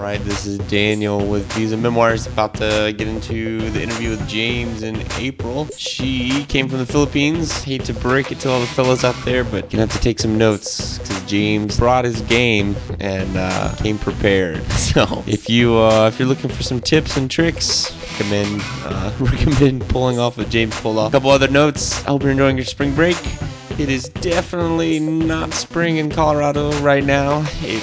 Right, this is Daniel with Visa Memoirs. About to get into the interview with James in April. She came from the Philippines. Hate to break it to all the fellas out there, but gonna have to take some notes because James brought his game and uh, came prepared. So if you uh, if you're looking for some tips and tricks, recommend uh, recommend pulling off what James pulled off. A couple other notes. I hope you're enjoying your spring break. It is definitely not spring in Colorado right now. It,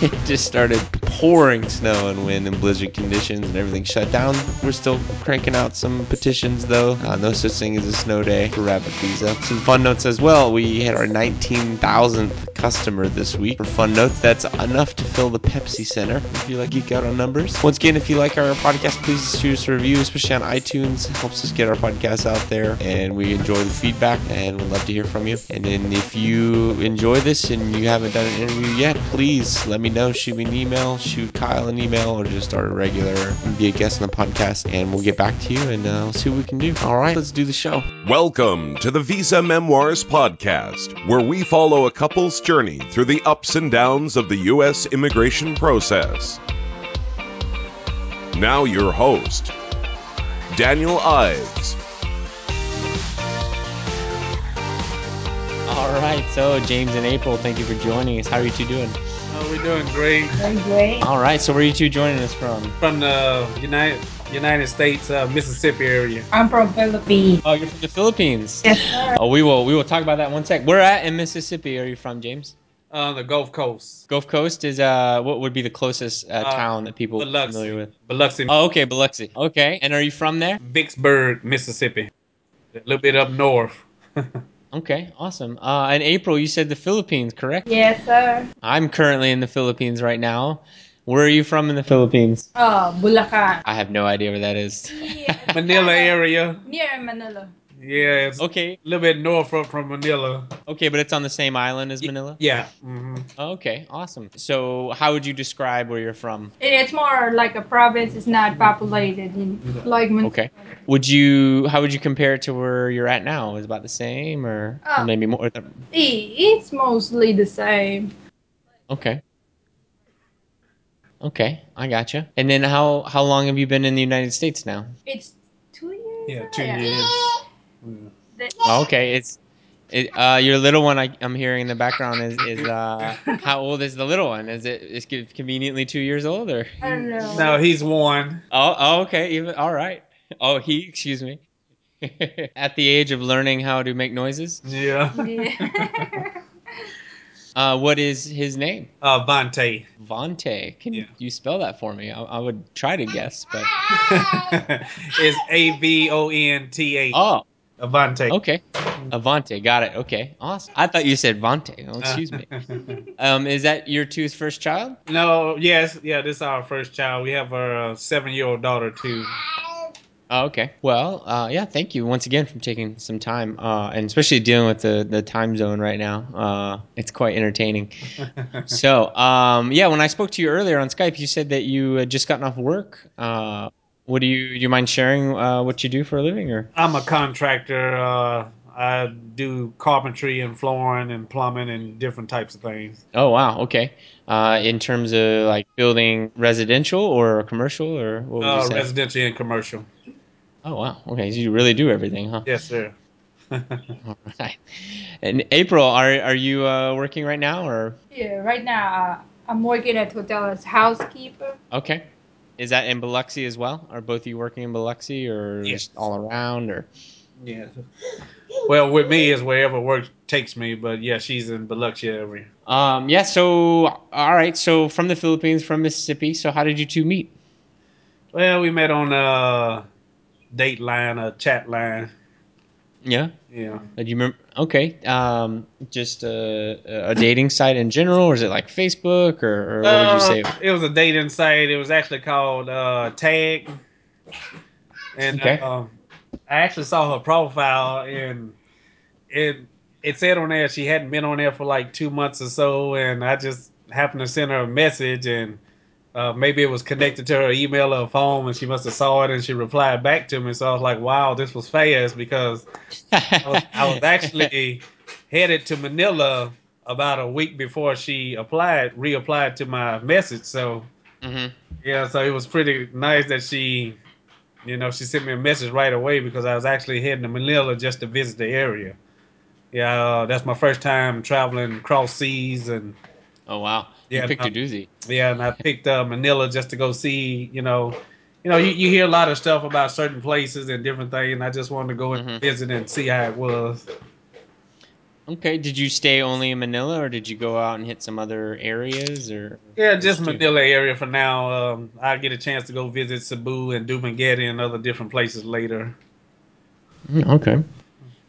it just started pouring snow and wind and blizzard conditions and everything shut down. We're still cranking out some petitions though. Uh, no such thing as a snow day for Rapid Visa. Some fun notes as well. We had our 19,000th customer this week. For fun notes, that's enough to fill the Pepsi Center if you like geek out on numbers. Once again, if you like our podcast, please shoot us a review, especially on iTunes. It helps us get our podcast out there and we enjoy the feedback and we'd love to hear from you. And then if you enjoy this and you haven't done an interview yet, please let me know. Shoot me an email, shoot Kyle an email, or just start a regular be a guest on the podcast, and we'll get back to you and uh, we'll see what we can do. All right, let's do the show. Welcome to the Visa Memoirs Podcast, where we follow a couple's journey through the ups and downs of the U.S. immigration process. Now, your host, Daniel Ives. Right, so James and April, thank you for joining us. How are you two doing? Oh, we're doing great. Very great. All right, so where are you two joining us from? From the United United States, uh, Mississippi area. I'm from Philippines. Oh, you're from the Philippines. Yes, sir. Oh, we will we will talk about that in one sec. Where at in Mississippi are you from, James? On the Gulf Coast. Gulf Coast is uh what would be the closest uh, Uh, town that people are familiar with? Biloxi, Oh, okay, Biloxi. Okay, and are you from there? Vicksburg, Mississippi. A little bit up north. Okay, awesome. Uh, in April, you said the Philippines, correct? Yes, sir. I'm currently in the Philippines right now. Where are you from in the Philippines? Oh, Bulacan. I have no idea where that is. Yeah. Manila area. Near Manila. Yeah, it's Okay, a little bit north from, from Manila. okay, but it's on the same island as Manila. Yeah. hmm Oh, okay, awesome. So, how would you describe where you're from? It's more like a province. It's not populated. In, like Man- Okay. Would you? How would you compare it to where you're at now? Is it about the same, or, or Oh. maybe more? I- It's mostly the same. Okay. Okay, I gotcha. And then how how long have you been in the United States now? It's two years. Yeah, two years. The- Oh, okay, it's it, uh, your little one. I, I'm hearing in the background is is uh, how old is the little one? Is it is it conveniently two years old or? I don't know. No, he's one. Oh, oh okay, even all right. Oh, he excuse me. At the age of learning how to make noises, Yeah. Yeah. uh, what is his name? uh, Vontae. Vontae. Can Yeah. you spell that for me? I, I would try to guess, but it's A V O N T A. oh, Avante. okay, Avante. Got it. Okay, awesome. I thought you said Vante. Oh, excuse me. Um, is that your two's first child? no, yes, yeah, this is our first child. We have our uh, seven year old daughter, too. Oh, okay. Well, uh, yeah. Thank you once again for taking some time, uh, and especially dealing with the, the time zone right now. Uh, it's quite entertaining. so, um, yeah, when I spoke to you earlier on Skype, you said that you had just gotten off work. What do you do? You mind sharing uh, what you do for a living, or? I'm a contractor. Uh, I do carpentry and flooring and plumbing and different types of things. Oh, wow. Okay. Uh, in terms of like building residential or commercial, or what would you Uh, say? residential and commercial. oh, wow. Okay, so you really do everything, huh? Yes, sir. All right. And April, are are you uh, working right now, or? yeah. Right now, uh, I'm working at hotel as housekeeper. Okay. Is that in Biloxi as well? Are both of you working in Biloxi or Yes. just all around or yeah. Well, with me is wherever work takes me, but yeah, she's in Biloxi area. um yeah, so all right, so from the Philippines, from Mississippi, so how did you two meet? Well, we met on a date line, a chat line. Yeah. Yeah. Do you remember okay. Um just a, a dating site in general or is it like Facebook or, or what would you say? Uh, It was a dating site. It was actually called uh, Tag. And Okay. uh, I actually saw her profile, and it it said on there she hadn't been on there for like two months or so, and I just happened to send her a message, and uh, maybe it was connected to her email or phone, and she must have saw it, and she replied back to me. So I was like, "Wow, this was fast," because I was, I was actually headed to Manila about a week before she applied, reapplied to my message. So hmm Yeah, so it was pretty nice that she, you know, she sent me a message right away because I was actually heading to Manila just to visit the area. Yeah, uh, that's my first time traveling cross seas, and Oh wow. Yeah, you picked a doozy. yeah, and I picked uh, Manila just to go see, you know, you know, you, you hear a lot of stuff about certain places and different things, and I just wanted to go and Mhm. visit and see how it was. Okay. Did you stay only in Manila, or did you go out and hit some other areas, or? Yeah, just? Manila area for now. Um, I get a chance to go visit Cebu and Dumaguete and other different places later. Mm, Okay.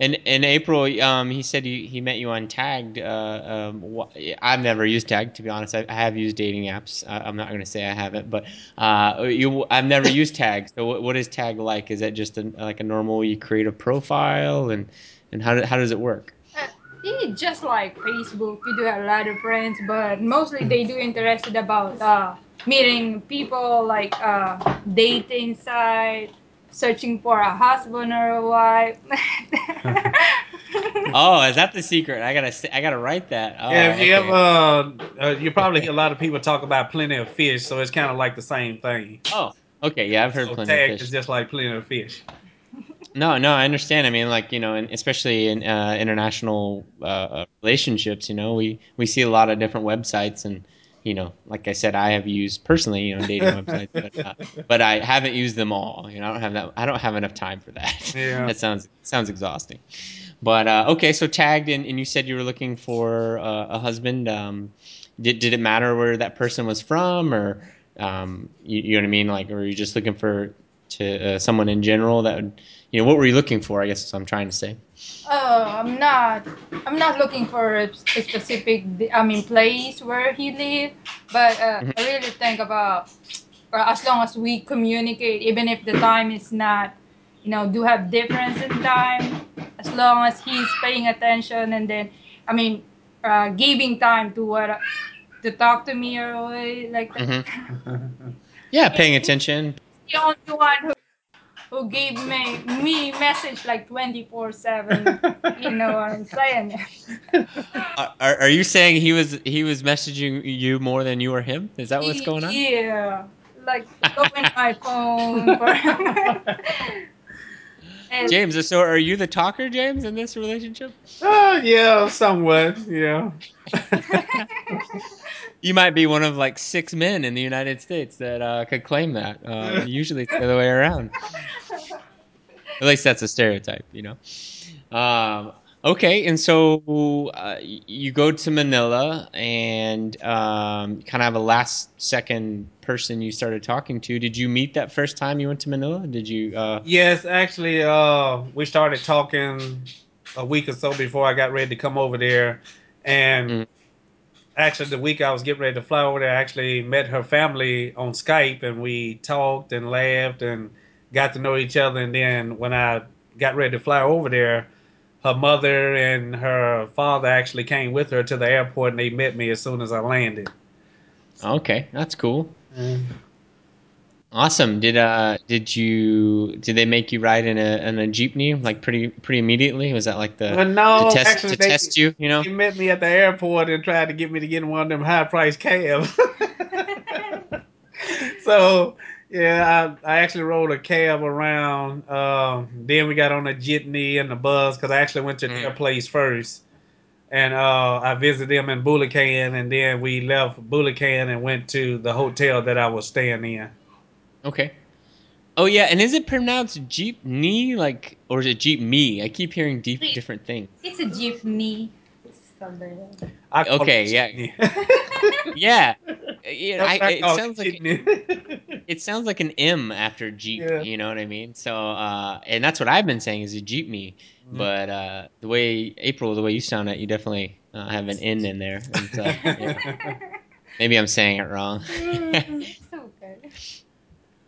And in April, um, he said he, he met you on Tagged. Uh, um, wh- I've never used Tagged, to be honest. I, I have used dating apps. I, I'm not going to say I haven't, but uh, you, I've never used Tag. So what, what is Tag like? Is that just a, like a normal? You create a profile, and and how do, how does it work? Uh, it's just like Facebook. You do have a lot of friends, but mostly they do interested about uh, meeting people, like uh, dating site, searching for a husband or a wife. Oh, is that the secret? I gotta say, I gotta write that. Oh, yeah, if you okay. ever, uh, uh, you probably hear a lot of people talk about plenty of fish, so it's kind of like the same thing. Oh, okay. Yeah, I've heard so plenty tag of fish. is just like plenty of fish. No, no, I understand. I mean, like you know, and especially in uh, international uh, uh, relationships, you know, we we see a lot of different websites, and you know, like I said, I have used personally, you know, dating websites, but, uh, but I haven't used them all. You know, I don't have that. I don't have enough time for that. Yeah. that sounds sounds exhausting. But uh, okay, so tagged, and, and you said you were looking for uh, a husband. Um, did did it matter where that person was from, or um, you, you know what I mean? Like, or were you just looking for to uh, someone in general that would, you know, what were you looking for? I guess is what I'm trying to say. Oh, I'm not. I'm not looking for a specific. I mean, place where he live, but uh, Mhm. I really think about uh, as long as we communicate, even if the time is not, you know, do have difference in time. As long as he's paying attention and then, I mean, uh, giving time to what to talk to me or like that. Yeah, paying attention. the only one who, who gave me me message like 24 7 you know what i'm saying Are, are are you saying he was he was messaging you more than you or him? Is that what's going on? yeah like go in my phone for and James, so are you the talker, James, in this relationship? Oh yeah, somewhat. Yeah. You might be one of like six men in the United States that uh, could claim that. Uh, usually it's the other way around. At least that's a stereotype, you know. Um, okay, and so uh, you go to Manila and um, kind of have a last second person you started talking to. Did you meet that first time you went to Manila? Did you? Uh, Yes, actually, uh, we started talking a week or so before I got ready to come over there, and Mm. Actually, the week I was getting ready to fly over there, I actually met her family on Skype, and we talked and laughed and got to know each other. And then when I got ready to fly over there, her mother and her father actually came with her to the airport, and they met me as soon as I landed. okay, that's cool. Mm-hmm. Awesome. Did uh did you did they make you ride in a in a jeepney like pretty pretty immediately? Was that like the Well, no, to test actually, to they- test you? You know. He met me at the airport and tried to get me to get in one of them high price cabs. so yeah, I, I actually rode a cab around. Um, then we got on a jitney and the bus because I actually went to Mm. their place first. And uh, I visited them in Bulacan, and then we left Bulacan and went to the hotel that I was staying in. Okay. Oh yeah, and is it pronounced Jeep jeepney like or is it jeep me? I keep hearing deep different things. it's a jeepney So there. I call Okay, yeah. Yeah. Yeah, I, I it sounds like jitney. it sounds like an M after Jeep. Yeah. You know what I mean? So, uh, and that's what I've been saying is a Jeep me. Mhm. But uh, the way April, the way you sound it, you definitely uh, have an N in there. And so, yeah. Maybe I'm saying it wrong. it's okay.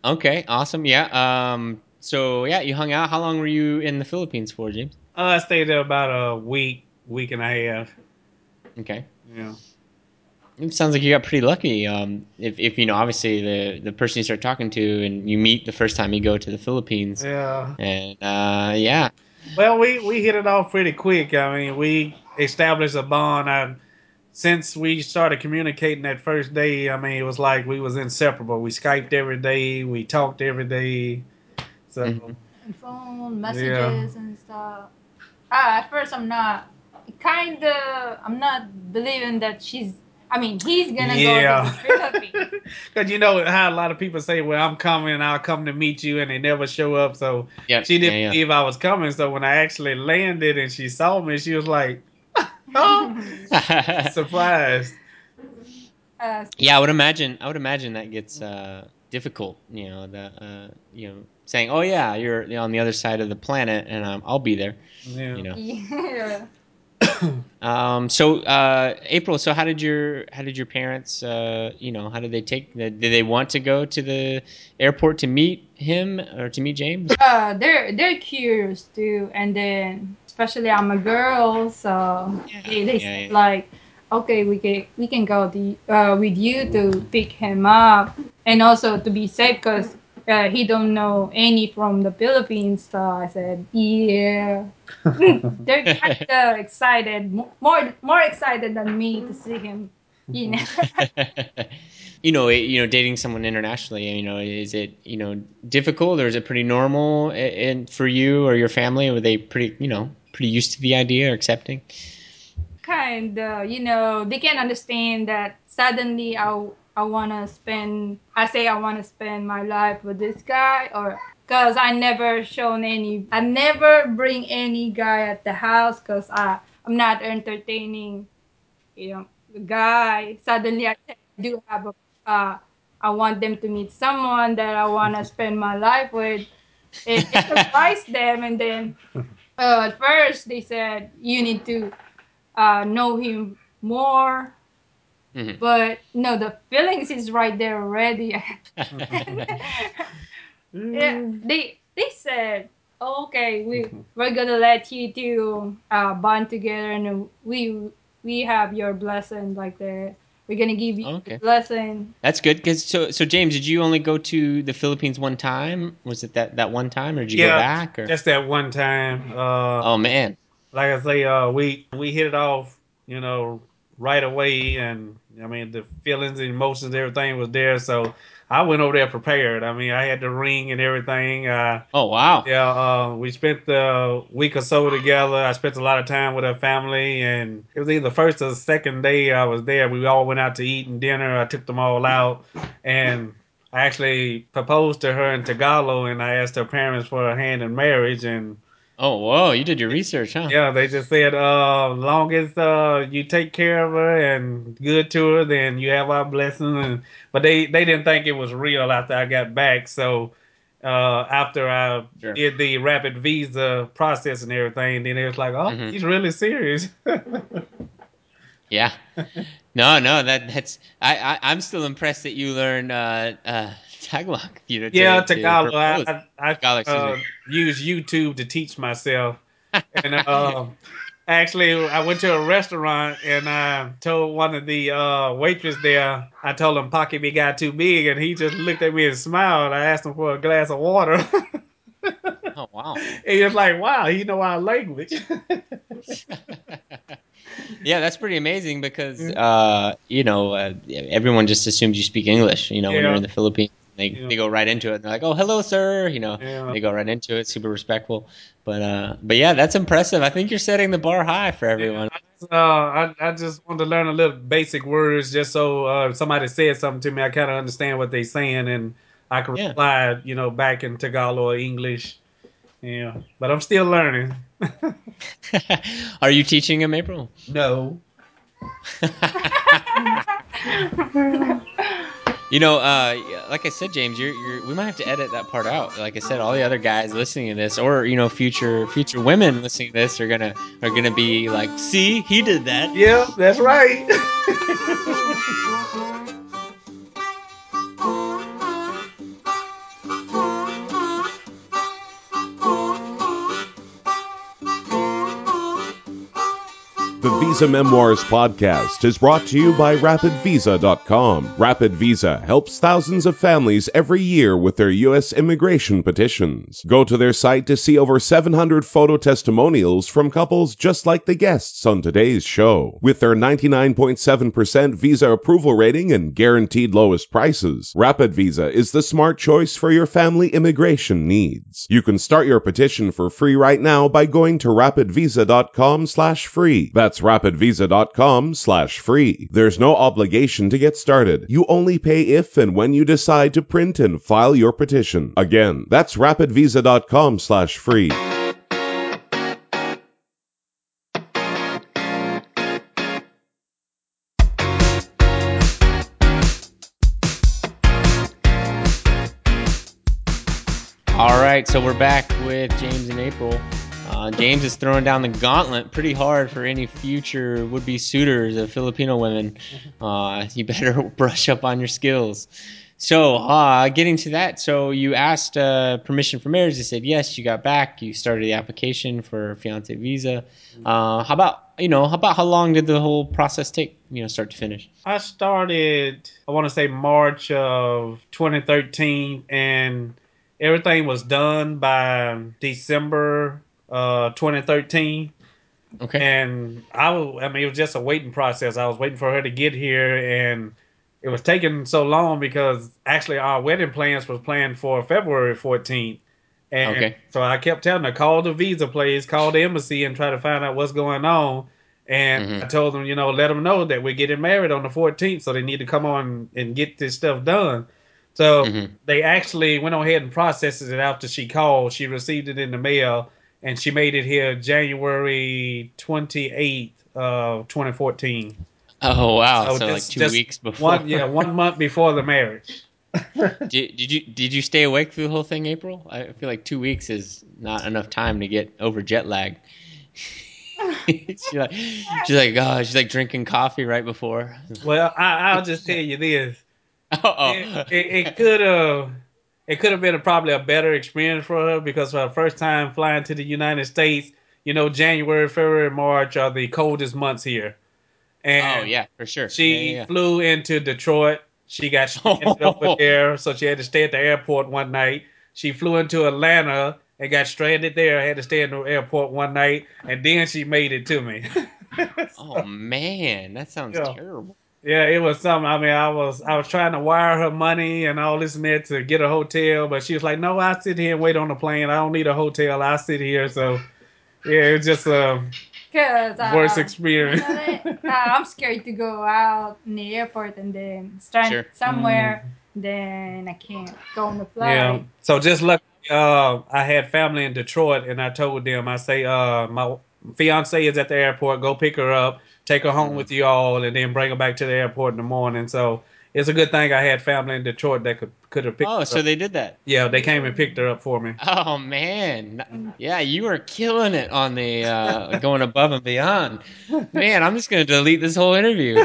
Okay, awesome. Yeah. Um. So yeah, you hung out. How long were you in the Philippines for, James? Uh, I stayed there about a week, week and a half. Okay. Yeah. It sounds like you got pretty lucky. Um, if, if you know, obviously the the person you start talking to and you meet the first time you go to the Philippines, Yeah. and uh, yeah, Well, we, we hit it off pretty quick. I mean, we established a bond. I since we started communicating that first day, I mean, it was like we was inseparable. We skyped every day, we talked every day. So Mhm. And phone messages and stuff. Ah, at first I'm not kind of. I'm not believing that she's. I mean, he's gonna Yeah. go to the Philippines. Because you know how a lot of people say, "Well, I'm coming, I'll come to meet you," and they never show up. So Yep. she didn't yeah, yeah. believe I was coming. So when I actually landed and she saw me, she was like, "Oh, surprised." uh, yeah, I would imagine. I would imagine that gets uh, difficult. You know, the uh, you know saying, "Oh yeah, you're on the other side of the planet, and um, I'll be there." Yeah. You know. yeah. Um, so uh, April, so how did your how did your parents uh, you know how did they take did they want to go to the airport to meet him or to meet James? Uh, they're they're curious too, and then especially I'm a girl, so they, they yeah, said yeah. like, okay, we can we can go the, uh, with you to pick him up, and also to be safe because uh, he don't know any from the Philippines. So I said, yeah, they're kind of excited, more more excited than me to see him. You know. you know, it- you know, dating someone internationally. You know, is it you know difficult or is it pretty normal? And for you or your family, were they pretty you know pretty used to the idea or accepting? kind of you know they can understand that suddenly i i want to spend i say i want to spend my life with this guy or because i never shown any i never bring any guy at the house because i i'm not entertaining you know the guy suddenly i do have a uh i want them to meet someone that i want to spend my life with it, it surprised them and then uh, at first they said you need to uh, know him more. Mhm. But no, the feelings is right there already. yeah, they they said, oh, okay, we we're gonna let you two uh, bond together, and we we have your blessing like that. We're gonna give you Okay. the blessing. That's good. Cause so so James, did you only go to the Philippines one time? Was it that that one time, or did you go back? Or just that one time. Uh, oh man, like I say, uh, we we hit it off, you know, right away, and I mean the feelings, and emotions, everything was there. So I went over there prepared. I mean, I had the ring and everything. Uh, oh wow, yeah, uh, we spent the week or so together. I spent a lot of time with her family, and it was either the first or the second day I was there. We all went out to eat and dinner. I took them all out, and I actually proposed to her in Tagalog, and I asked her parents for a hand in marriage, and oh whoa, you did your research, huh? yeah, they just said, uh, long as uh, you take care of her and good to her, then you have our blessing. And but they they didn't think it was real after I got back. So uh, after I Sure. did the rapid visa process and everything, then it was like, oh, Mhm. he's really serious. Yeah. No, no, that that's I, I I'm still impressed that you learned uh uh Tagalog. To- yeah, to Tagalog. I. I, I Tagalog, uh, use YouTube to teach myself. and uh, actually, I went to a restaurant and I told one of the uh, waitress there, I told him pocket me got too big, and he just looked at me and smiled. I asked him for a glass of water. Oh wow. he was like, "Wow, you know our language." yeah, that's pretty amazing because uh, you know uh, everyone just assumes you speak English. You know, when Yeah. you're in the Philippines, they Yeah. they go right into it. They're like, "Oh, hello, sir." You know, Yeah. they go right into it, super respectful. But uh, but yeah, that's impressive. I think you're setting the bar high for everyone. Uh, I, I just wanted to learn a little basic words just so uh, if somebody said something to me, I kind of understand what they're saying and I can Yeah. reply, you know, back in Tagalog or English. Yeah, but I'm still learning. Are you teaching him, April? no. You know, uh, like I said, James, you're, you're, we might have to edit that part out. Like I said, all the other guys listening to this, or you know, future future women listening to this, are gonna are gonna be like, "See, he did that." Yeah, that's right. The Visa Memoirs podcast is brought to you by RapidVisa.com. Rapid Visa helps thousands of families every year with their U.S. immigration petitions. Go to their site to see over 700 photo testimonials from couples just like the guests on today's show. With their 99.7% visa approval rating and guaranteed lowest prices, Rapid Visa is the smart choice for your family immigration needs. You can start your petition for free right now by going to rapidvisa.com slash free. That's rapidvisa.com slash free. There's no obligation to get started. You only pay if and when you decide to print and file your petition. Again, that's rapidvisa.com slash free. Right, so we're back with James and April. Uh, James is throwing down the gauntlet pretty hard for any future would-be suitors of Filipino women. Uh, you better brush up on your skills. So, uh, getting to that, so you asked uh, permission for marriage. They said yes. You got back. You started the application for fiance visa. Uh, how about you know? How about how long did the whole process take? You know, start to finish. I started, I want to say March of 2013, and everything was done by December uh, 2013. Okay. And I, was, I mean, it was just a waiting process. I was waiting for her to get here, and it was taking so long because actually our wedding plans was planned for February 14th. And Okay. so I kept telling her, call the visa place, call the embassy, and try to find out what's going on. And Mhm. I told them, you know, let them know that we're getting married on the 14th, so they need to come on and get this stuff done. So Mhm. they actually went on ahead and processed it after she called. She received it in the mail, and she made it here January 28th of 2014. Oh wow! So So, like two just weeks before. One, yeah, one month before the marriage. Did, did you did you stay awake through the whole thing, April? I feel like two weeks is not enough time to get over jet lag. she's like, she's like, oh, she's like drinking coffee right before. Well, I, I'll just tell you this: Oh, oh. it, it, it could have, it could have been a, probably a better experience for her because for her first time flying to the United States, you know, January, February, March are the coldest months here. Oh, and oh yeah, for sure. She Yeah, yeah, flew into Detroit. She got stranded over there, so she had to stay at the airport one night. She flew into Atlanta and got stranded there. Had to stay in the airport one night, and then she made it to me. Oh man, that sounds Yeah. terrible. Yeah, it was something. I mean, I was I was trying to wire her money and all this and that to get a hotel, but she was like, "No, I sit here and wait on the plane. I don't need a hotel. I sit here." So, yeah, it was just a Cause uh, worst experience. uh, I'm scared to go out in the airport and then stand Sure. somewhere. Then I can't go on the flight. Yeah. So just lucky, uh, I had family in Detroit, and I told them, I say, uh, my fiance is at the airport. Go pick her up, take her home with you all, and then bring her back to the airport in the morning. So it's a good thing I had family in Detroit that could could have picked. Oh, so up. they did that. yeah, they came and picked her up for me. Oh man, yeah, you were killing it on the uh, going above and beyond. Man, I'm just gonna delete this whole interview.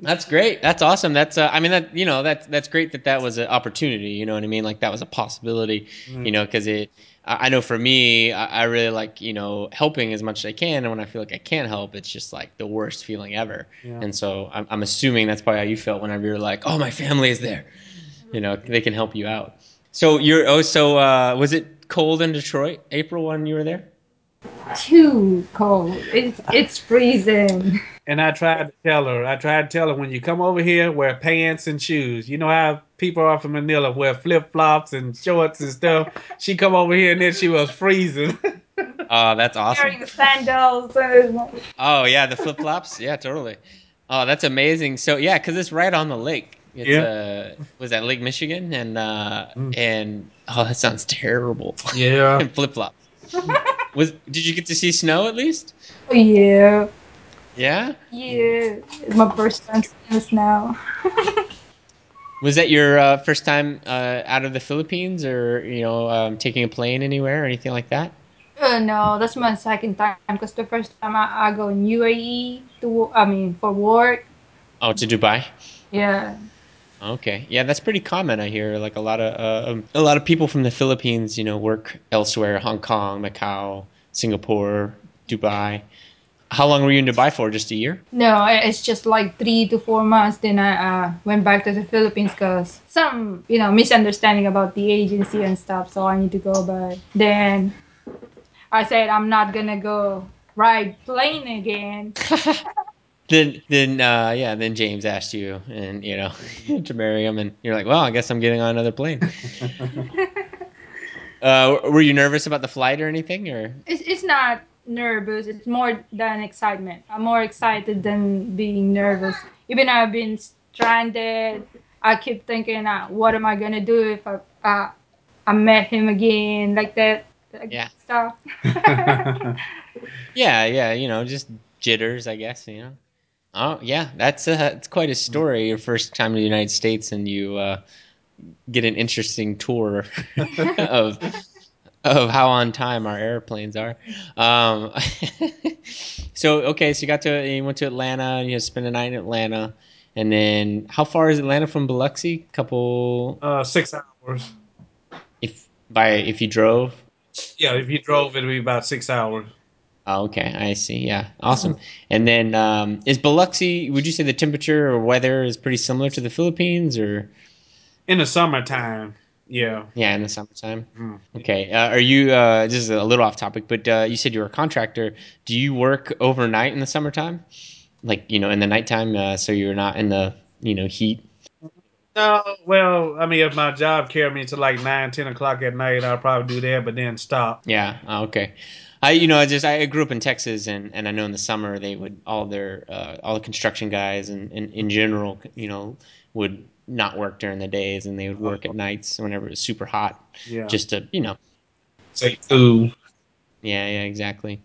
That's great. That's awesome. That's uh, I mean that you know that's that's great that that was an opportunity. You know what I mean? Like that was a possibility. You know, because it. I know for me, I I really like you know helping as much as I can, and when I feel like I can't help, it's just like the worst feeling ever. Yeah. And so I'm, I'm assuming that's probably how you felt whenever you're like, oh, my family is there. You know, they can help you out. So you're oh so uh, was it cold in Detroit April when you were there? Too cold. It's it's freezing. And I tried to tell her, I tried to tell her when you come over here, wear pants and shoes. You know how people are from Manila wear flip flops and shorts and stuff. She come over here and then she was freezing. Oh, that's awesome. Wearing sandals. And Oh yeah, the flip flops. Yeah, totally. Oh, that's amazing. So yeah, because it's right on the lake. It's, Yeah. Uh, was that Lake Michigan? And uh, Mm. and oh, that sounds terrible. yeah. and flip flops. Was did you get to see snow at least? yeah, Yeah. yeah. It's my first time seeing the snow. Was that your uh, first time uh, out of the Philippines, or you know, um, taking a plane anywhere or anything like that? Uh, no, that's my second time because the first time I, I go in UAE to I mean for work. Oh, to Dubai. Yeah. Okay, yeah, that's pretty common. I hear like a lot of uh, um, a lot of people from the Philippines, you know, work elsewhere, Hong Kong, Macau, Singapore, Dubai. How long were you in Dubai for? Just a year? No, it's just like three to four months. Then I uh, went back to the Philippines because some, you know, misunderstanding about the agency and stuff. So I need to go back. Then I said I'm not gonna go ride plane again. Then, then, uh, yeah. Then James asked you, and you know, to marry him, and you're like, well, I guess I'm getting on another plane. uh, were you nervous about the flight or anything, or? It's it's not nervous. It's more than excitement. I'm more excited than being nervous. Even I've been stranded. I keep thinking, uh, what am I gonna do if I uh, I met him again like that? Like Yeah. Stuff. Yeah, yeah. You know, just jitters, I guess. You know. Oh, yeah. That's uh, that's quite a story. Your first time in the United States, and you uh, get an interesting tour of of how on time our airplanes are. Um, so okay, so you got to you went to Atlanta and you spent a night in Atlanta, and then how far is Atlanta from Biloxi? Couple uh, six hours. if by if you drove. Yeah, if you drove, it'd be about six hours. Oh, okay, I see. Yeah, awesome. And then um, is Biloxi? Would you say the temperature or weather is pretty similar to the Philippines, or In the summertime, yeah. yeah, in the summertime? Mm. Okay. Uh, are you? Uh, this is a little off topic, but uh, you said you were a contractor. Do you work overnight in the summertime, like you know, in the nighttime, uh, so you're not in the you know heat? No, well, I mean, if my job carried me to like nine, ten o'clock at night, I'll probably do that, but then stop. Yeah. Oh, okay. I you know I just I grew up in Texas and, and I know in the summer they would all their uh, all the construction guys and, and in general you know would not work during the days and they would work at nights whenever it was super hot Yeah. just to you know say food. yeah yeah exactly.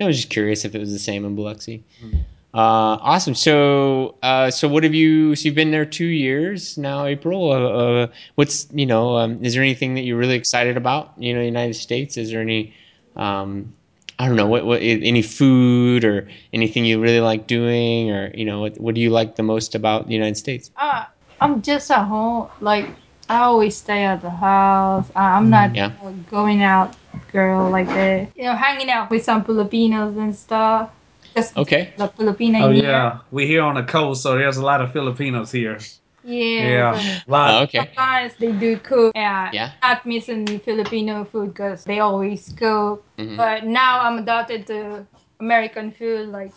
I was just curious if it was the same in Biloxi. Mhm. Uh, awesome. So uh, so what have you? So you've been there two years now, April. Uh, uh, what's you know? Um, is there anything that you're really excited about? You know, United States. Is there any? Um, I don't know. What, what any food or anything you really like doing, or you know, what what do you like the most about the United States? Uh, I'm just at home. Like I always stay at the house. I'm not Yeah. a going out girl like that. You know, hanging out with some Filipinos and stuff. Just Okay. the Filipino. Oh here. yeah, we're here on the coast, so there's a lot of Filipinos here. Yeah. Yeah, so. Oh, okay. Sometimes they do cook. Yeah. Yeah. Not missing Filipino food because they always cook. Mhm. But now I'm adopted to American food. Like.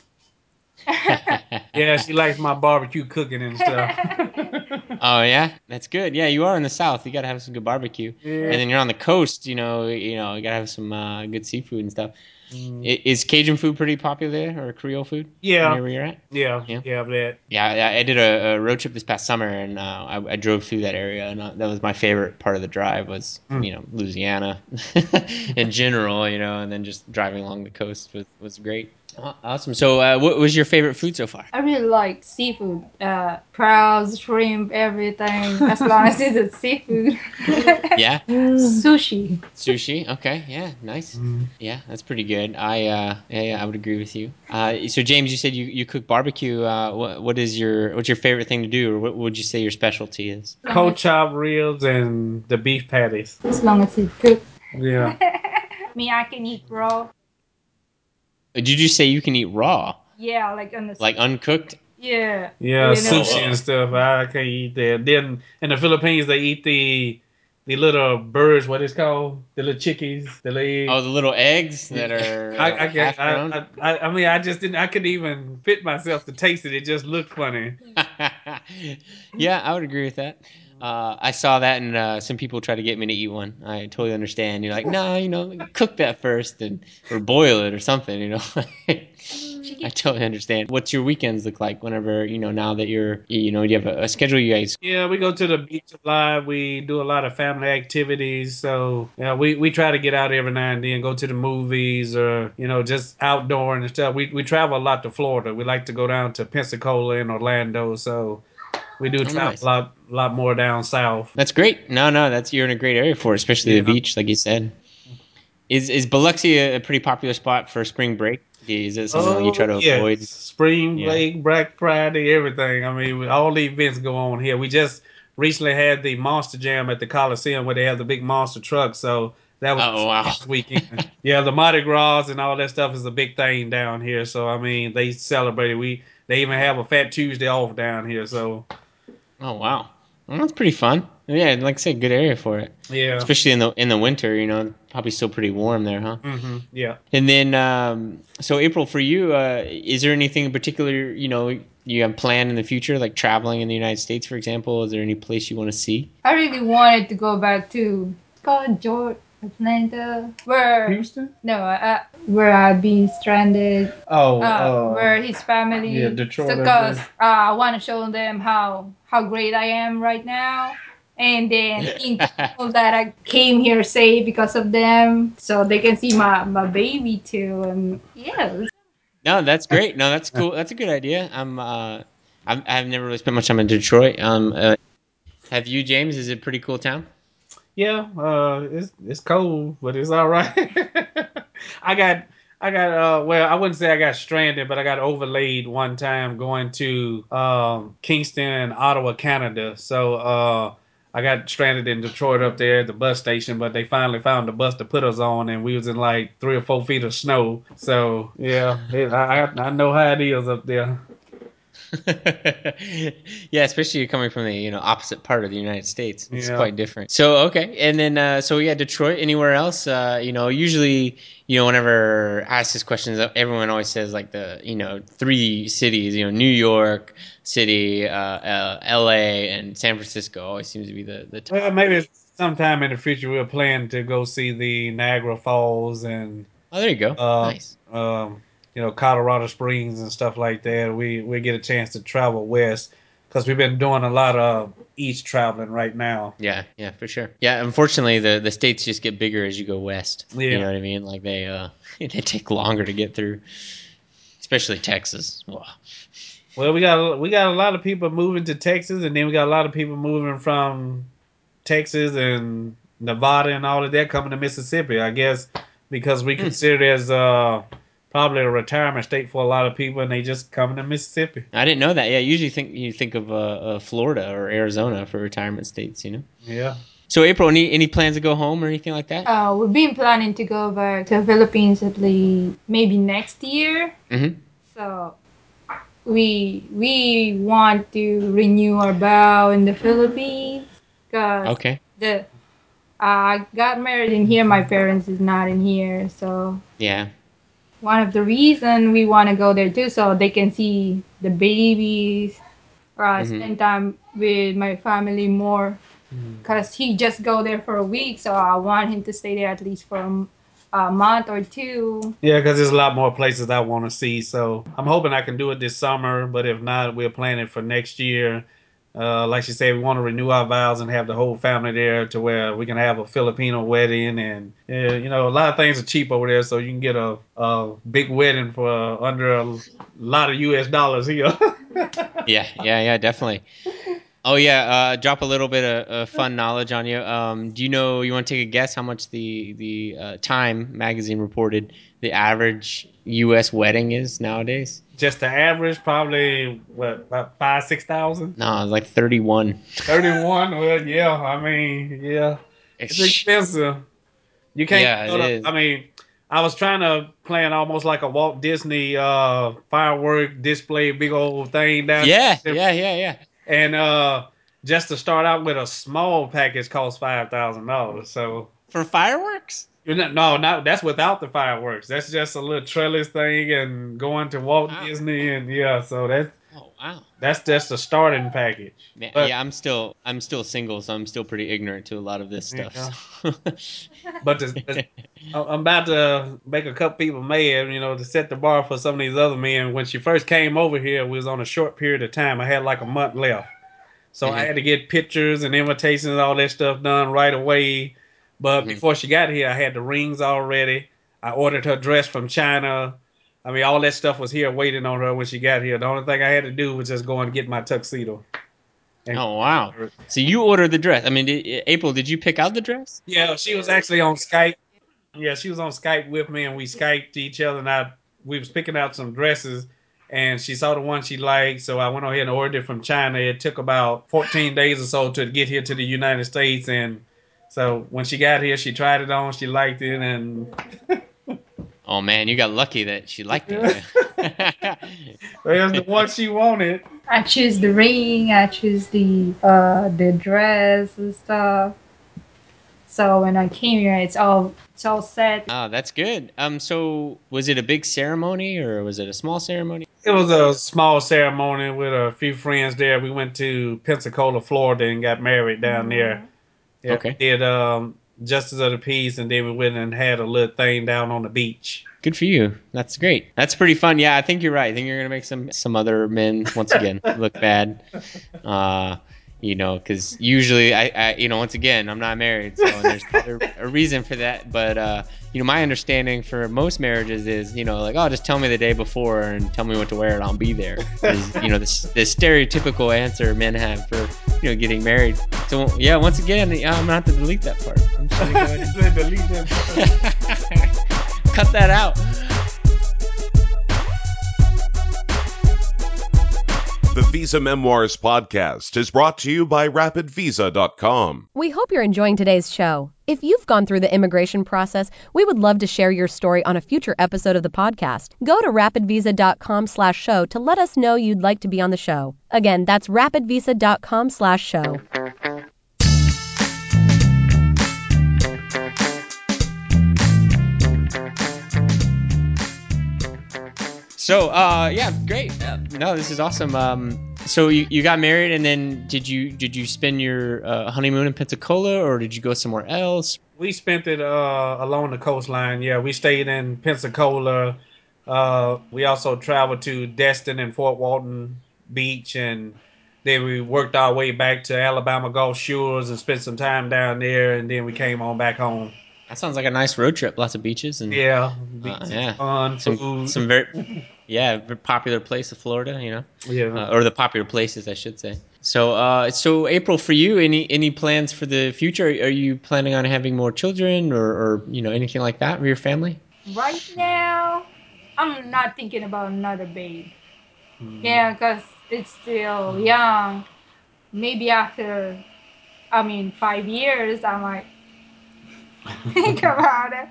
Yeah, she likes my barbecue cooking and stuff. oh yeah, that's good. Yeah, you are in the South. You gotta have some good barbecue. Yeah. And then you're on the coast. You know, you know, you gotta have some uh, good seafood and stuff. Mm. Is Cajun food pretty popular there, or Creole food? Yeah. where you're at. yeah, Yeah. yeah, that. Yeah, I, I did a, a road trip this past summer, and uh, I, I drove through that area, and uh, that was my favorite part of the drive. Was Mm. you know Louisiana in general, you know, and then just driving along the coast was was great. Aw- Awesome. So, uh, what was your favorite food so far? I really like seafood. Uh, crabs, shrimp, everything. As long as it's a seafood. Yeah, Sushi. sushi. Okay, yeah, nice. Mm. Yeah, that's pretty good. I uh, yeah, yeah, I would agree with you. Uh, so, James, you said you, you cook barbecue. Uh, what what is your what's your favorite thing to do, or what would you say your specialty is? Cold chop ribs and the beef patties. As long as it's cooked. Yeah. Me, I can eat raw. Did you say you can eat raw, Yeah, like on the like uncooked? yeah. Yeah, You know- sushi and stuff. I can't eat that. Then in the Philippines, they eat the the little birds. What it's called? The little chickies. The little. Oh, the little eggs that are I, I, half can't. I, I, I mean, I just didn't. I couldn't even fit myself to taste it. It just looked funny. yeah, I would agree with that. Uh, I saw that, and uh, some people try to get me to eat one. I totally understand. You're like, no, you know, cook that first, and or boil it or something. You know, I totally understand. What's your weekends look like? Whenever you know, now that you're, you know, you have a, a schedule. You guys, Yeah, we go to the beach a lot. We do a lot of family activities. So yeah, we, we try to get out every now and then, go to the movies or you know just outdoor and stuff. We we travel a lot to Florida. We like to go down to Pensacola and Orlando. So we do oh, travel nice. a lot lot more down south. that's great. No, no, that's you're in a great area for, it, especially the beach, like you said. Is is Biloxi a, a pretty popular spot for spring break? Is it something you try to Oh, yes. avoid? Spring Yeah. break, Black Friday, everything. I mean, all the events go on here. We just recently had the Monster Jam at the Coliseum where they have the big monster truck. So That was Oh, wow. weekend. yeah, the Mardi Gras and all that stuff is a big thing down here. So I mean, they celebrate. We they even have a Fat Tuesday off down here. So Oh wow, well, that's pretty fun. Yeah, like I said, good area for it, yeah, especially in the in the winter. You know, probably still pretty warm there, huh? hmm yeah. And then, um, so April, for you, uh, is there anything in particular you know you have planned in the future, like traveling in the United States, for example? Is there any place you want to see? I really wanted to go back to it's called George Atlanta, where Houston. no, uh, where I'd be stranded, Oh, uh, where his family. yeah, Detroit, I Because think. uh, I want to show them how how great I am right now, and then in people that I came here safe because of them, so they can see my my baby too, and yeah, No, that's great. No, that's cool. That's a good idea. I'm, uh, I've, I've never really spent much time in Detroit. Um, uh, have you, James? Is it a pretty cool town? Yeah, uh, it's it's cold, but it's all right. I got I got uh well I wouldn't say I got stranded, but I got overlaid one time going to um Kingston, Ottawa, Canada. So uh I got stranded in Detroit up there at the bus station, but they finally found the bus to put us on, and we was in like three or four feet of snow. So yeah, it, I I know how it is up there. yeah, especially coming from the you know opposite part of the United States, it's Yeah. quite different. So okay, and then uh, so yeah, Detroit. Anywhere else? Uh, you know, usually you know whenever I ask this question, everyone always says like the you know three cities. You know, New York City, uh, uh, L.A. and San Francisco always seems to be the the top. Well, maybe sometime in the future we'll plan to go see the Niagara Falls and Oh, there you go. Uh, nice. um, you know, Colorado Springs and stuff like that. We we get a chance to travel west because we've been doing a lot of east traveling right now. Yeah, yeah, for sure. Yeah, unfortunately, the the states just get bigger as you go west. Yeah. You know what I mean? Like they uh they take longer to get through, especially Texas. Wow. Well, we got we got a lot of people moving to Texas, and then we got a lot of people moving from Texas and Nevada and all of that coming to Mississippi. I guess because we consider it as uh, probably a retirement state for a lot of people, and they just coming to Mississippi. I didn't know that. Yeah, usually think you think of uh, uh, Florida or Arizona for retirement states. You know. Yeah. So April, any any plans to go home or anything like that? uh, we've been planning to go back to the Philippines at least maybe next year. Mhm. So we we want to renew our vow in the Philippines because Okay. the I got married in here. My parents is not in here, so Yeah. One of the reason we want to go there too, so they can see the babies, or I Mhm. spend time with my family more. Cause he just go there for a week, so I want him to stay there at least for a month or two. Yeah, because there's a lot more places I want to see. So I'm hoping I can do it this summer. But if not, we're planning for next year. Uh, like she said, we want to renew our vows and have the whole family there to where we can have a Filipino wedding. And, uh, you know, a lot of things are cheap over there. So you can get a, a big wedding for uh, under a lot of US dollars here. Yeah, yeah, yeah, definitely. Oh yeah, uh, drop a little bit of, of fun knowledge on you. Um, do you know? You want to take a guess how much the the uh, Time magazine reported the average U.S. wedding is nowadays? Just the average, probably, what, about five, 6,000? No, it's like thirty-one. 31? Well, yeah. I mean, yeah. It's expensive. You can't. Yeah, it to- is. I mean, I was trying to plan almost like a Walt Disney uh, firework display, big old thing down. Yeah, there. yeah, yeah, yeah. And uh, just to start out with a small package costs five thousand dollars. So For fireworks? You're not, no, not that's without the fireworks. That's just a little trellis thing and going to Walt Wow. Disney and yeah. So that's Oh wow. that's just a starting package. Yeah, But- yeah, I'm still I'm still single, so I'm still pretty ignorant to a lot of this stuff. so. But to, I- I'm about to make a couple people mad, you know, to set the bar for some of these other men. When she first came over here, we was on a short period of time. I had like a month left. So I Mhm. had to get pictures and invitations and all that stuff done right away. But Mhm. before she got here, I had the rings already. I ordered her dress from China. I mean, all that stuff was here waiting on her when she got here. The only thing I had to do was just go and get my tuxedo. And- oh wow. So you ordered the dress. I mean, did, April, did you pick out the dress? Yeah, she was actually on Skype. Yeah, she was on Skype with me, and we Skyped each other. And I we was picking out some dresses, and she saw the one she liked, so I went ahead and ordered it from China. It took about 14 days or so to get here to the United States, and So when she got here, she tried it on. She liked it, and Oh man, you got lucky that she liked it. it was the one she wanted. I choose the ring. I choose the uh the dress and stuff. So when I came here, it's all it's all set. oh, that's good. Um, so was it a big ceremony or was it a small ceremony? It was a small ceremony with a few friends there. We went to Pensacola, Florida, and got married down there. Yeah, Okay. Did um Justice of the Peace, and then we went and had a little thing down on the beach. Good for you. That's great. That's pretty fun. Yeah, I think you're right. I think you're gonna make some some other men once again look bad. Uh, you know, because usually I, I, you know, once again, I'm not married, so there's a reason for that. But uh, you know, my understanding for most marriages is, you know, like, oh, just tell me the day before and tell me what to wear, and I'll be there. Is, you know, this the stereotypical answer men have for you know getting married. So yeah, once again, I'm gonna have to delete that part. I'm just gonna go ahead and Delete that. Cut that out. The Visa Memoirs podcast is brought to you by RapidVisa.com. We hope you're enjoying today's show. If you've gone through the immigration process, we would love to share your story on a future episode of the podcast. Go to rapidvisa.com/show to let us know you'd like to be on the show. Again, that's rapidvisa.com So, uh, yeah, great. Uh, no, this is awesome. Um, so you, you got married, and then did you did you spend your uh, honeymoon in Pensacola, or did you go somewhere else? We spent it uh, along the coastline. Yeah, we stayed in Pensacola. Uh, we also traveled to Destin and Fort Walton Beach, and then we worked our way back to Alabama Gulf Shores and spent some time down there, and then we came on back home. That sounds like a nice road trip. Lots of beaches and Yeah, Uh, yeah. fun some food. some very yeah very popular place of Florida. You know, yeah. uh, or the popular places, I should say. So, uh, so April, for you, any any plans for the future? Are you planning on having more children, or, or you know anything like that for your family? Right now, I'm not thinking about another baby. Yeah, because it's still young. Maybe after, I mean, five years, I might think about it.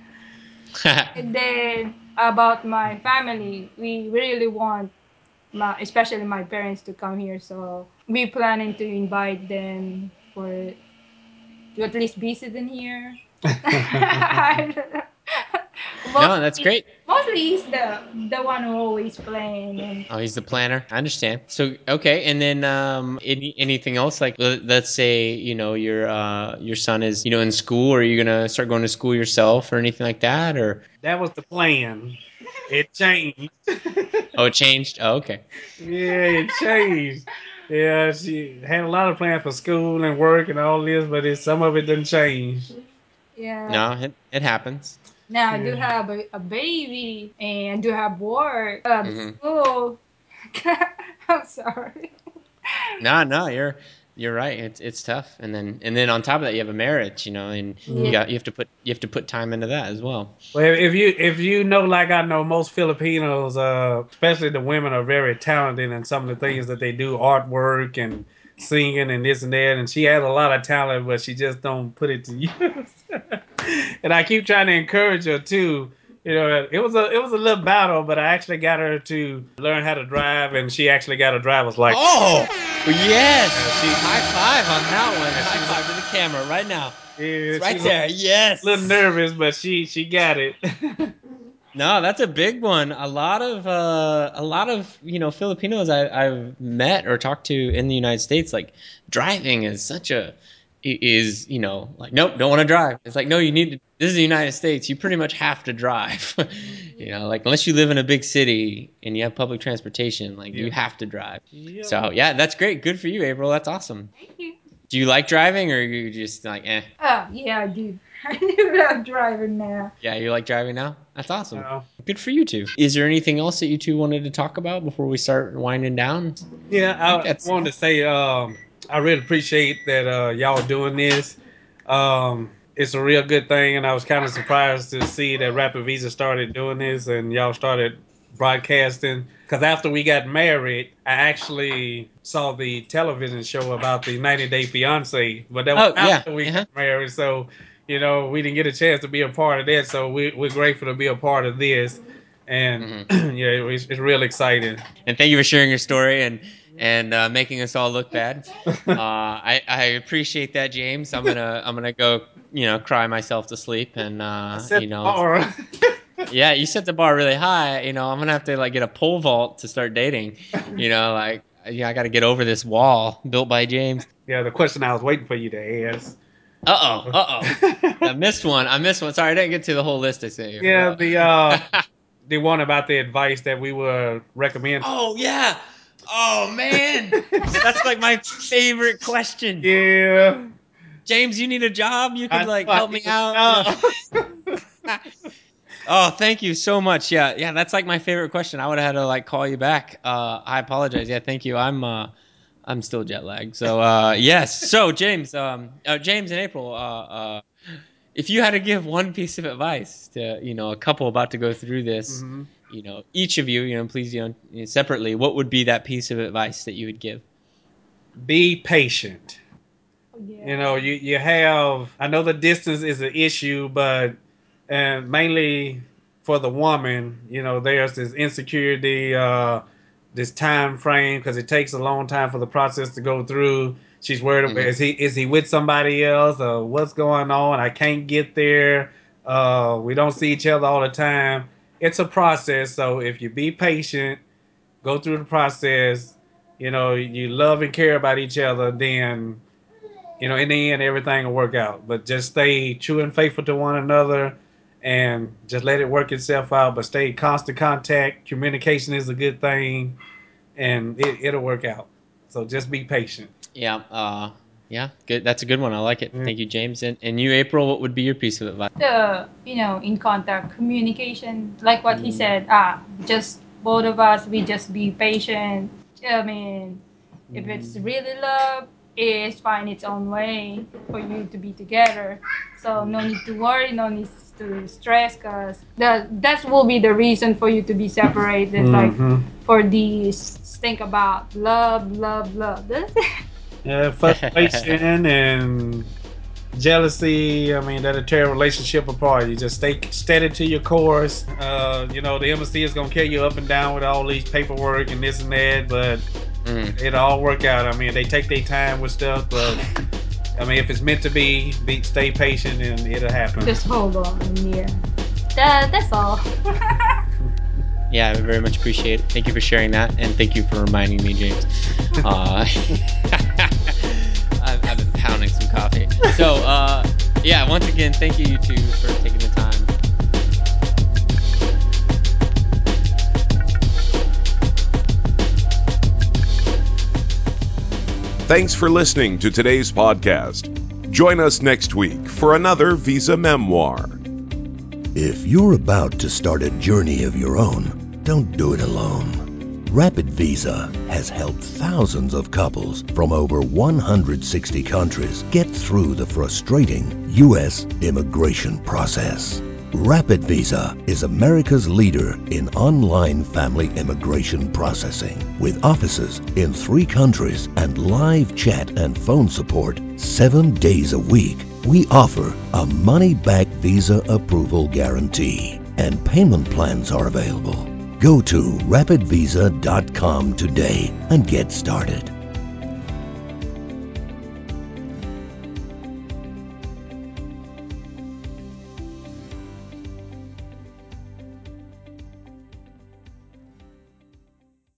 And then about my family, we really want, my, especially my parents, to come here. So we planning to invite them for to at least visit in here. I no, that's great. Mostly he's the the one who always playing and Oh, he's the planner. I understand. So okay, and then um, any anything else? Like let- let's say you know your uh, your son is you know in school. Are you gonna start going to school yourself or anything like that? Or that was the plan. It changed. oh, it changed. Oh, okay. Yeah, it changed. Yeah, she had a lot of plans for school and work and all this, but it, some of it didn't change. yeah. No, it, it happens. Now I do have a, a baby and I do have work. Uh, Mhm. school. I'm sorry. No, no, you're you're right. It's it's tough. And then and then on top of that, you have a marriage. You know, and you got you have to put you have to put time into that as well. Well, if you if you know, like I know, most Filipinos, uh, especially the women, are very talented in some of the things that they do, artwork and singing and this and that. And she has a lot of talent, but she just don't put it to use. and I keep trying to encourage her too. You know, it was a it was a little battle, but I actually got her to learn how to drive, and she actually got a driver's license. Oh, yes! She- High five on that one. High she's- five to the camera right now. Yeah, right there. Yes. A little nervous, but she she got it. No, that's a big one. A lot of uh, a lot of you know Filipinos I, I've met or talked to in the United States, like driving is such a is you know like nope, don't want to drive. It's like no, you need to. This is the United States. You pretty much have to drive. you know, like unless you live in a big city and you have public transportation, like you have to drive. So yeah, that's great. Good for you, April. That's awesome. Thank you. Do you like driving, or you just like eh? Oh yeah, I do. I do love driving now. Yeah, you like driving now. That's awesome. Uh, Good for you two. Is there anything else that you two wanted to talk about before we start winding down? Yeah, I That's- wanted to say um, I really appreciate that uh, y'all doing this. Um, it's a real good thing, and I was kind of surprised to see that Rapid Visa started doing this, and y'all started broadcasting. Because after we got married, I actually saw the television show about the 90 Day Fiance, but that was Oh, yeah. after we Uh-huh. got married. So, you know, we didn't get a chance to be a part of that. So we, we're grateful to be a part of this. And yeah, it's, it's real exciting. and thank you for sharing your story and and uh, making us all look bad. Uh, I, I appreciate that, James. I'm gonna I'm gonna go you know cry myself to sleep and uh, Set you know the bar. yeah you set the bar really high. You know I'm gonna have to like get a pole vault to start dating. You know like yeah I got to get over this wall built by James. yeah, the question I was waiting for you to ask. Uh oh uh oh I missed one I missed one. Sorry I didn't get to the whole list I sent you. yeah, the uh, the one about the advice that we would recommend. oh yeah. Oh man, that's like my favorite question. Yeah. James, you need a job? You could like I help me out. oh, thank you so much. Yeah, yeah, that's like my favorite question. I would have had to like call you back. Uh, I apologize. Yeah, thank you. I'm uh, I'm still jet lagged. So uh, yes. So James, um, uh, James and April, uh, uh, if you had to give one piece of advice to you know a couple about to go through this, Mhm. you know, each of you, you know, please, you know, separately, what would be that piece of advice that you would give? Be patient. Yeah. You know, you, you have, I know the distance is an issue, but, and mainly for the woman, you know, there's this insecurity, uh, this time frame, because it takes a long time for the process to go through. She's worried about, Mhm. is he, is he with somebody else or what's going on? I can't get there. Uh, we don't see each other all the time. It's a process. So if you be patient, go through the process, you know, you love and care about each other, then you know, in the end, everything will work out. But just stay true and faithful to one another and just let it work itself out. But stay in constant contact. Communication is a good thing and it, it'll work out. So just be patient. Yeah. Uh, yeah. Good. That's a good one. I like it. Mm. Thank you, James. And, and you, April, what would be your piece of advice? the you know in contact communication like what Mm. he said ah just both of us we just be patient i mean if it's Mm. really love it's find its own way for you to be together so no need to worry no need to stress because that that will be the reason for you to be separated like Mhm. for these think about love love love That's it. Yeah, frustration and jealousy. I mean, that'll tear a relationship apart. You just stay steady to your course. Uh, you know, the embassy is gonna carry you up and down with all these paperwork and this and that, but Mm. it'll all work out. I mean, they take their time with stuff, but I mean, if it's meant to be, be stay patient and it'll happen. just hold on yeah that, that's all Yeah, I very much appreciate it. Thank you for sharing that, and thank you for reminding me, James. Uh, I've, I've been pounding some coffee. So, uh, yeah, once again, thank you, you two, for taking the time. Thanks for listening to today's podcast. Join us next week for another Visa Memoir. If you're about to start a journey of your own, don't do it alone. Rapid Visa has helped thousands of couples from over 160 countries get through the frustrating U.S. immigration process. Rapid Visa is America's leader in online family immigration processing with offices in three countries and live chat and phone support seven days a week. We offer a money back visa approval guarantee and payment plans are available. Go to rapidvisa.com today and get started.